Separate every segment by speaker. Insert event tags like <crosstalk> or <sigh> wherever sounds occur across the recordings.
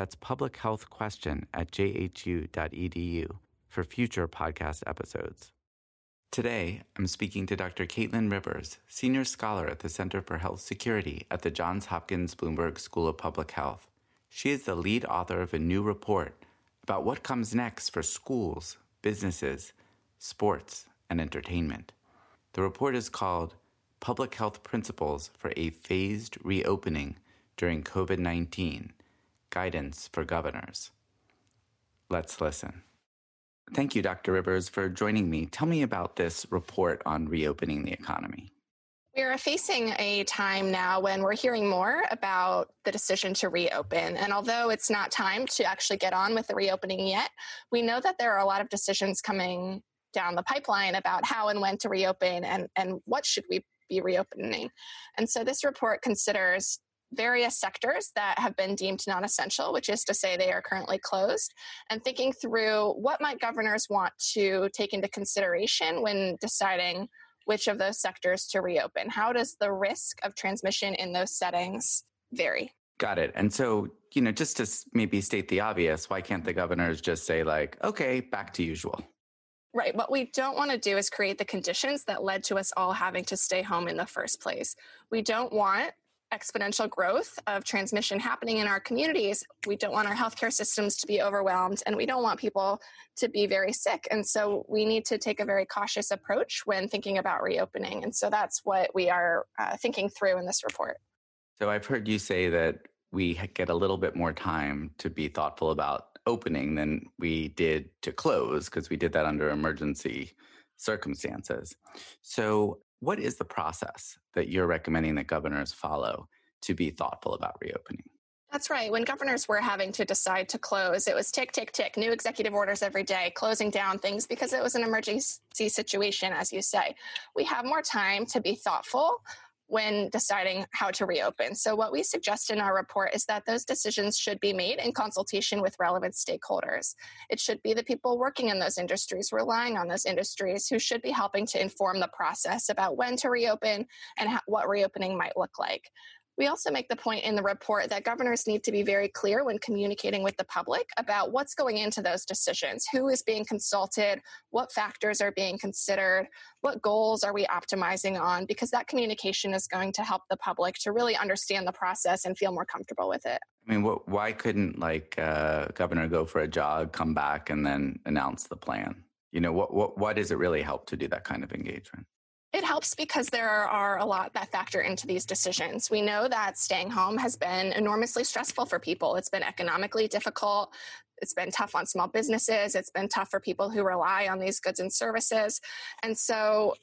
Speaker 1: That's publichealthquestion at jhu.edu for future podcast episodes. Today, I'm speaking to Dr. Caitlin Rivers, Senior Scholar at the Center for Health Security at the Johns Hopkins Bloomberg School of Public Health. She is the lead author of a new report about what comes next for schools, businesses, sports, and entertainment. The report is called Public Health Principles for a Phased Reopening During COVID 19 Guidance for Governors. Let's listen. Thank you, Dr. Rivers, for joining me. Tell me about this report on reopening the economy.
Speaker 2: We are facing a time now when we're hearing more about the decision to reopen. And although it's not time to actually get on with the reopening yet, we know that there are a lot of decisions coming down the pipeline about how and when to reopen and, and what should we be reopening. And so this report considers various sectors that have been deemed non essential, which is to say they are currently closed, and thinking through what might governors want to take into consideration when deciding which of those sectors to reopen. How does the risk of transmission in those settings vary?
Speaker 1: Got it. And so, you know, just to maybe state the obvious, why can't the governors just say, like, okay, back to usual?
Speaker 2: Right. What we don't want to do is create the conditions that led to us all having to stay home in the first place. We don't want exponential growth of transmission happening in our communities. We don't want our healthcare systems to be overwhelmed and we don't want people to be very sick. And so we need to take a very cautious approach when thinking about reopening. And so that's what we are uh, thinking through in this report.
Speaker 1: So I've heard you say that we get a little bit more time to be thoughtful about opening than we did to close because we did that under emergency circumstances. So what is the process that you're recommending that governors follow to be thoughtful about reopening?
Speaker 2: That's right. When governors were having to decide to close, it was tick, tick, tick, new executive orders every day, closing down things because it was an emergency situation, as you say. We have more time to be thoughtful when deciding how to reopen. So, what we suggest in our report is that those decisions should be made in consultation with relevant stakeholders. It should be the people working in those industries, relying on those industries, who should be helping to inform the process about when to reopen and what reopening might look like. We also make the point in the report that governors need to be very clear when communicating with the public about what's going into those decisions, who is being consulted, what factors are being considered, what goals are we optimizing on, because that communication is going to help the public to really understand the process and feel more comfortable with it.
Speaker 1: I mean, what, why couldn't like uh, governor go for a jog, come back, and then announce the plan? You know, what, what, why does it really help to do that kind of engagement?
Speaker 2: It helps because there are a lot that factor into these decisions. We know that staying home has been enormously stressful for people. It's been economically difficult. It's been tough on small businesses. It's been tough for people who rely on these goods and services. And so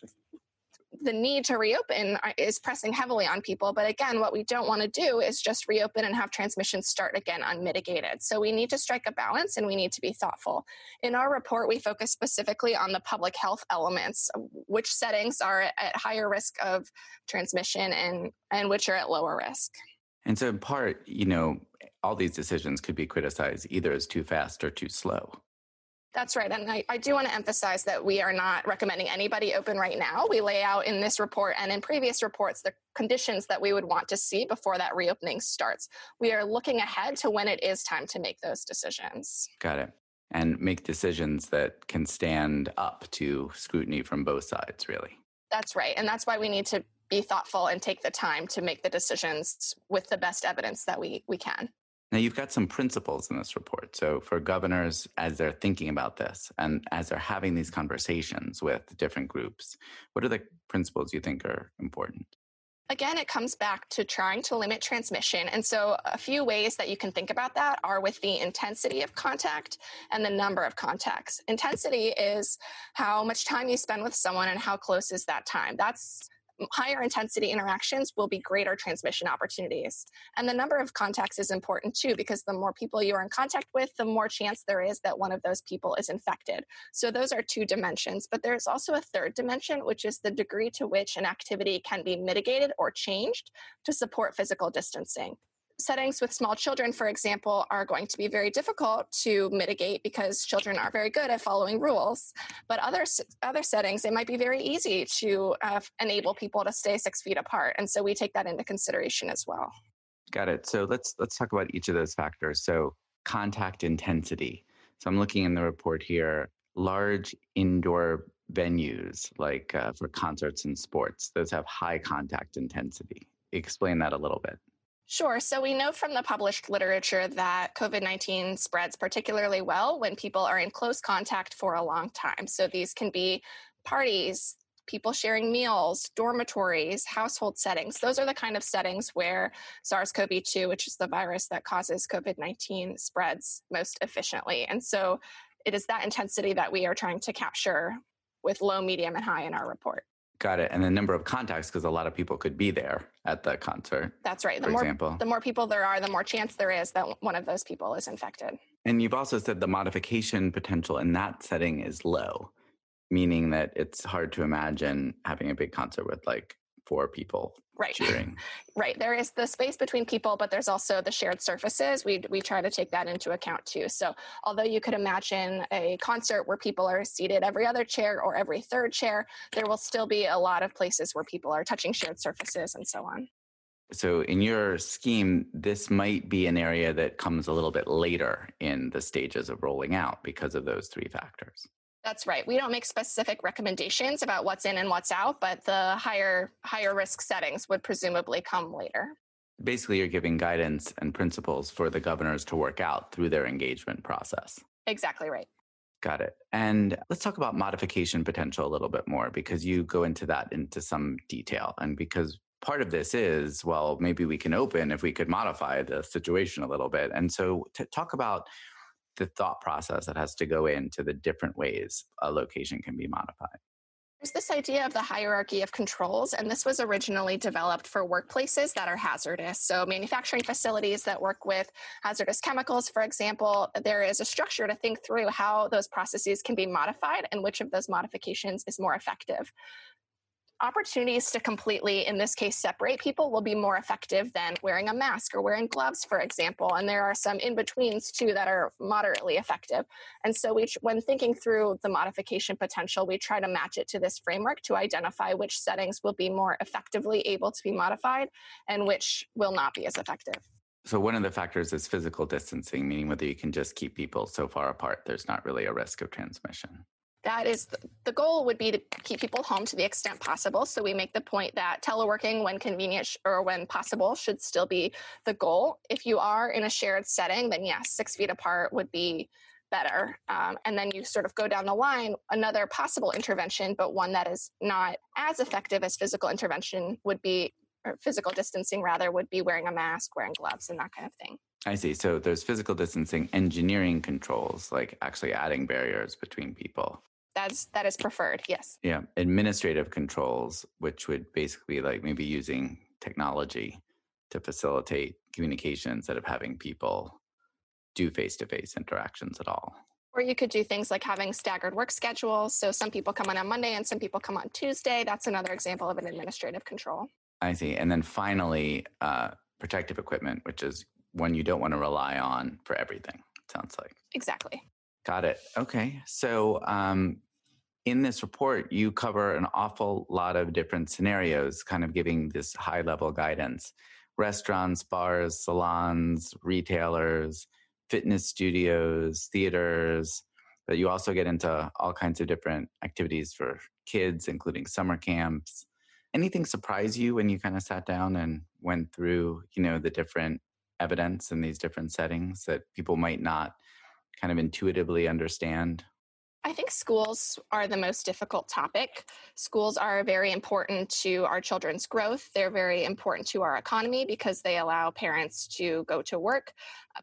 Speaker 2: the need to reopen uh, is pressing heavily on people. But again, what we don't want to do is just reopen and have transmission start again unmitigated. So we need to strike a balance and we need to be thoughtful. In our report, we focus specifically on the public health elements, uh, which settings are at higher risk of transmission and, and which are at lower risk.
Speaker 1: And so, in part, you know, all these decisions could be criticized either as too fast or too slow.
Speaker 2: That's right. And I, I, do want to emphasize that we are not recommending anybody open right now. We lay out in this report and in previous reports the conditions that we would want to see before that reopening starts. We are looking ahead to when it is time to make those decisions.
Speaker 1: Got it. And make decisions that can stand up to scrutiny from both sides, really.
Speaker 2: That's right. And that's why we need to be thoughtful and take the time to make the decisions with the best evidence that we, we can.
Speaker 1: Now, you've got some principles in this report. So, for governors, as they're thinking about this and as they're having these conversations with different groups, what are the principles you think are important?
Speaker 2: Again, it comes back to trying to limit transmission. And so, a few ways that you can think about that are with the intensity of contact and the number of contacts. Intensity is how much time you spend with someone and how close is that time. That's higher intensity interactions will be greater transmission opportunities. And the number of contacts is important too, because the more people you are in contact with, the more chance there is that one of those people is infected. So those are two dimensions. But there's also a third dimension, which is the degree to which an activity can be mitigated or changed to support physical distancing settings with small children, for example, are going to be very difficult to mitigate because children are very good at following rules. But other other settings, it might be very easy to uh, enable people to stay six feet apart, and so we take that into consideration as well.
Speaker 1: Got it. So let's let's talk about each of those factors. So contact intensity. So I'm looking in the report here. Large indoor venues like uh, for concerts and sports, those have high contact intensity. Explain that a little bit.
Speaker 2: Sure. So we know from the published literature that COVID 19 spreads particularly well when people are in close contact for a long time. So these can be parties, people sharing meals, dormitories, household settings. Those are the kind of settings where SARS CoV 2, which is the virus that causes COVID 19, spreads most efficiently. And so it is that intensity that we are trying to capture with low, medium, and high in our report.
Speaker 1: Got it. And the number of contacts, because a lot of people could be there at the concert.
Speaker 2: That's right. The more example. the more people there are, the more chance there is that one of those people is infected.
Speaker 1: And you've also said the modification potential in that setting is low, meaning that it's hard to imagine having a big concert with like four people
Speaker 2: right.
Speaker 1: cheering. <laughs>
Speaker 2: right. There is the space between people, but there's also the shared surfaces. We we try to take that into account too. So although you could imagine a concert where people are seated every other chair or every third chair, there will still be a lot of places where people are touching shared surfaces and so on.
Speaker 1: So, in your scheme, this might be an area that comes a little bit later in the stages of rolling out because of those three factors.
Speaker 2: That's right. We don't make specific recommendations about what's in and what's out, but the higher higher risk settings would presumably come later.
Speaker 1: Basically, you're giving guidance and principles for the governors to work out through their engagement process.
Speaker 2: Exactly right.
Speaker 1: Got it. And let's talk about modification potential a little bit more because you go into that into some detail. And because part of this is, well, maybe we can open if we could modify the situation a little bit. And so to talk about the thought process that has to go into the different ways a location can be modified.
Speaker 2: There's this idea of the hierarchy of controls, and this was originally developed for workplaces that are hazardous. So, manufacturing facilities that work with hazardous chemicals, for example, there is a structure to think through how those processes can be modified and which of those modifications is more effective opportunities to completely, in this case, separate people will be more effective than wearing a mask or wearing gloves, for example. And there are some in betweens too that are moderately effective. And so, we, when thinking through the modification potential, we try to match it to this framework to identify which settings will be more effectively able to be modified and which will not be as effective.
Speaker 1: So, one of the factors is physical distancing, meaning whether you can just keep people so far apart, there's not really a risk of transmission
Speaker 2: that is the goal would be to keep people home to the extent possible. So we make the point that teleworking when convenient or when possible should still be the goal. If you are in a shared setting then yes six feet apart would be better. Um, and then you sort of go down the line another possible intervention but one that is not as effective as physical intervention would be or physical distancing rather would be wearing a mask wearing gloves and that kind of thing.
Speaker 1: I see. So there's physical distancing, engineering controls, like actually adding barriers between people
Speaker 2: that's that is preferred yes.
Speaker 1: Yeah administrative controls which would basically like maybe using technology to facilitate communication instead of having people do face-to-face interactions at all.
Speaker 2: Or you could do things like having staggered work schedules. So some people come on on monday and some people come on tuesday. That's another example of an administrative control.
Speaker 1: I see. And then finally uh, protective equipment which is one you don't want to rely on for everything sounds like.
Speaker 2: Exactly.
Speaker 1: Got it. Okay. So, um, in this report, you cover an awful lot of different scenarios, kind of giving this high level guidance restaurants, bars, salons, retailers, fitness studios, theaters. But you also get into all kinds of different activities for kids, including summer camps. Anything surprise you when you kind of sat down and went through, you know, the different evidence in these different settings that people might not kind of intuitively understand
Speaker 2: I think schools are the most difficult topic. Schools are very important to our children's growth. They're very important to our economy because they allow parents to go to work.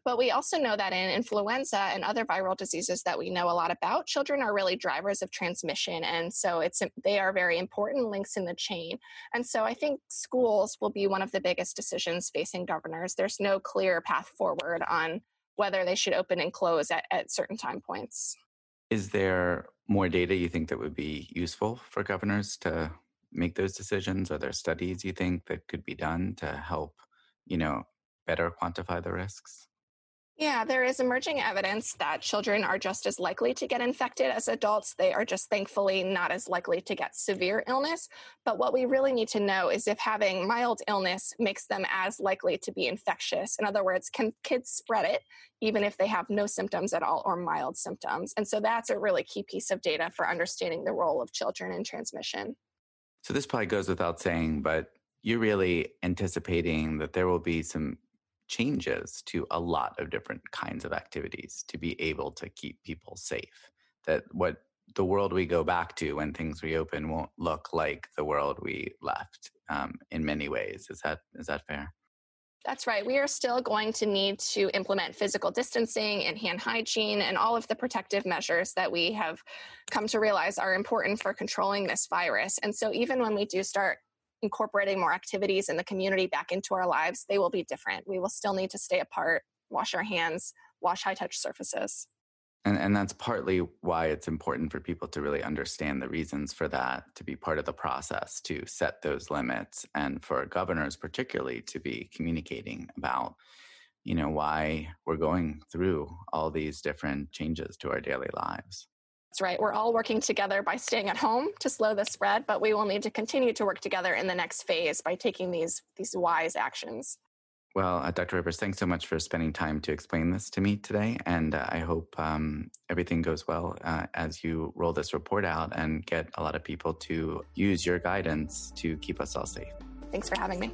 Speaker 2: But we also know that in influenza and other viral diseases that we know a lot about, children are really drivers of transmission. And so it's they are very important links in the chain. And so I think schools will be one of the biggest decisions facing governors. There's no clear path forward on whether they should open and close at, at certain time points.
Speaker 1: Is there more data you think that would be useful for governors to make those decisions? Are there studies you think that could be done to help, you know, better quantify the risks?
Speaker 2: Yeah, there is emerging evidence that children are just as likely to get infected as adults. They are just thankfully not as likely to get severe illness. But what we really need to know is if having mild illness makes them as likely to be infectious. In other words, can kids spread it even if they have no symptoms at all or mild symptoms? And so that's a really key piece of data for understanding the role of children in transmission.
Speaker 1: So this probably goes without saying, but you're really anticipating that there will be some changes to a lot of different kinds of activities to be able to keep people safe. That what the world we go back to when things reopen won't look like the world we left um, in many ways. Is that is that fair?
Speaker 2: That's right. We are still going to need to implement physical distancing and hand hygiene and all of the protective measures that we have come to realize are important for controlling this virus. And so, even when we do start incorporating more activities in the community back into our lives, they will be different. We will still need to stay apart, wash our hands, wash high touch surfaces.
Speaker 1: And, and that's partly why it's important for people to really understand the reasons for that, to be part of the process, to set those limits, and for governors, particularly, to be communicating about you know why we're going through all these different changes to our daily lives
Speaker 2: right. We're all working together by staying at home to slow the spread, but we will need to continue to work together in the next phase by taking these these wise actions.
Speaker 1: Well, uh, Dr. Rivers, thanks so much for spending time to explain this to me today. And uh, I hope um, everything goes well uh, as you roll this report out and get a lot of people to use your guidance to keep us all safe.
Speaker 2: Thanks for having me.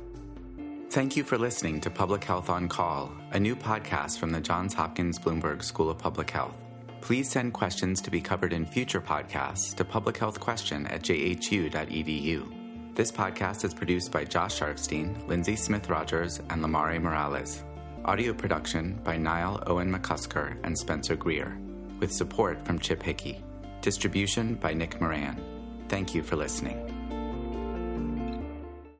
Speaker 1: Thank you for listening to Public Health on Call, a new podcast from the Johns Hopkins Bloomberg School of Public Health. Please send questions to be covered in future podcasts to publichealthquestion at jhu.edu. This podcast is produced by Josh Sharfstein, Lindsay Smith Rogers, and Lamare Morales. Audio production by Niall Owen McCusker and Spencer Greer, with support from Chip Hickey. Distribution by Nick Moran. Thank you for listening.